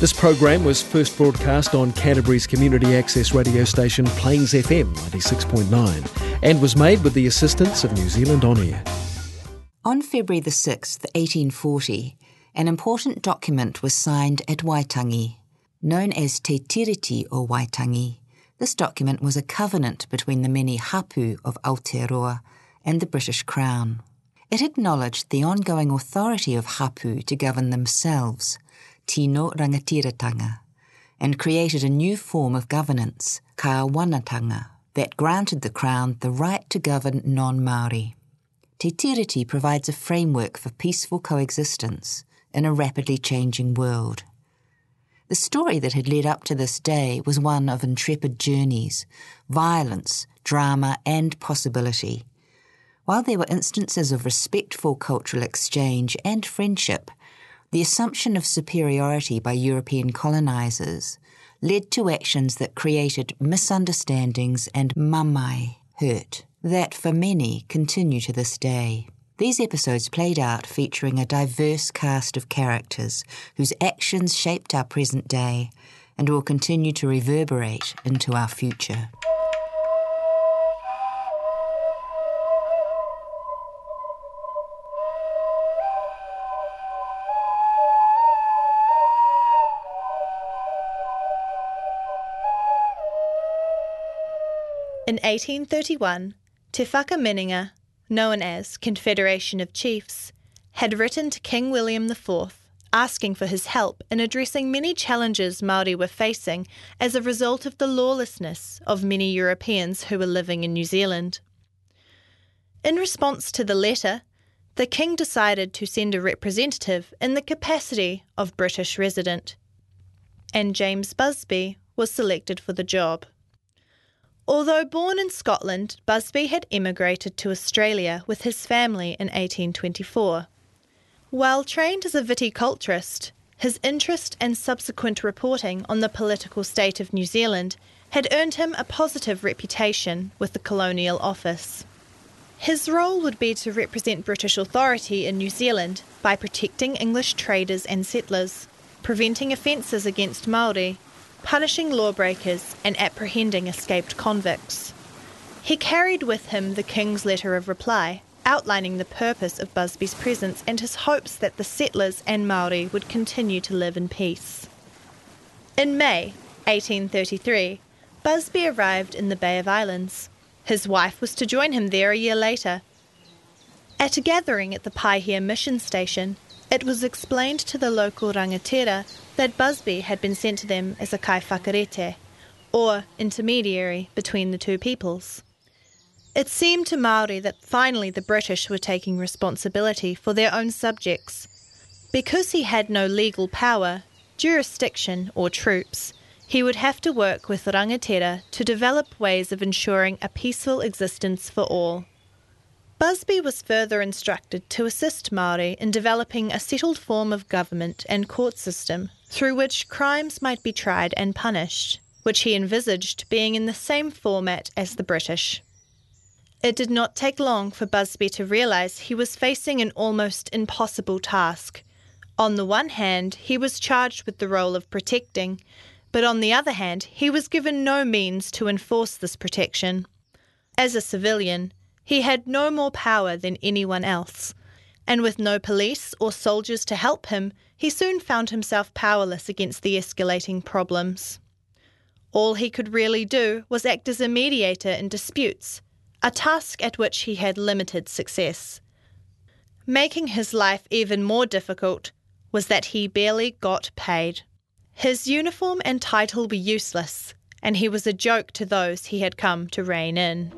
This program was first broadcast on Canterbury's community access radio station Plains FM 96.9 and was made with the assistance of New Zealand On Air. On February the 6th, 1840, an important document was signed at Waitangi. Known as Te Tiriti o Waitangi, this document was a covenant between the many hapu of Aotearoa and the British Crown. It acknowledged the ongoing authority of hapu to govern themselves, tino rangatiratanga, and created a new form of governance, kawanatanga, that granted the Crown the right to govern non-Māori. Te Tiriti provides a framework for peaceful coexistence in a rapidly changing world. The story that had led up to this day was one of intrepid journeys, violence, drama, and possibility. While there were instances of respectful cultural exchange and friendship, the assumption of superiority by European colonisers led to actions that created misunderstandings and mamae, hurt, that for many continue to this day. These episodes played out featuring a diverse cast of characters whose actions shaped our present day and will continue to reverberate into our future. In 1831, Te Whakaminenga, known as Confederation of Chiefs, had written to King William IV asking for his help in addressing many challenges Maori were facing as a result of the lawlessness of many Europeans who were living in New Zealand. In response to the letter, the king decided to send a representative in the capacity of British resident, and James Busby was selected for the job. Although born in Scotland, Busby had emigrated to Australia with his family in 1824. While trained as a viticulturist, his interest and subsequent reporting on the political state of New Zealand had earned him a positive reputation with the Colonial Office. His role would be to represent British authority in New Zealand by protecting English traders and settlers, preventing offences against Maori, punishing lawbreakers, and apprehending escaped convicts. He carried with him the King's letter of reply, outlining the purpose of Busby's presence and his hopes that the settlers and Maori would continue to live in peace. In May 1833, Busby arrived in the Bay of Islands. His wife was to join him there a year later. At a gathering at the Paihia mission station, it was explained to the local rangatira that Busby had been sent to them as a kai whakarite, or intermediary between the two peoples. It seemed to Maori that finally the British were taking responsibility for their own subjects. Because he had no legal power, jurisdiction, or troops, he would have to work with rangatira to develop ways of ensuring a peaceful existence for all. Busby was further instructed to assist Maori in developing a settled form of government and court system through which crimes might be tried and punished, which he envisaged being in the same format as the British. It did not take long for Busby to realise he was facing an almost impossible task. On the one hand, he was charged with the role of protecting, but on the other hand, he was given no means to enforce this protection. As a civilian, he had no more power than anyone else, and with no police or soldiers to help him, he soon found himself powerless against the escalating problems. All he could really do was act as a mediator in disputes, a task at which he had limited success. Making his life even more difficult was that he barely got paid. His uniform and title were useless, and he was a joke to those he had come to rein in.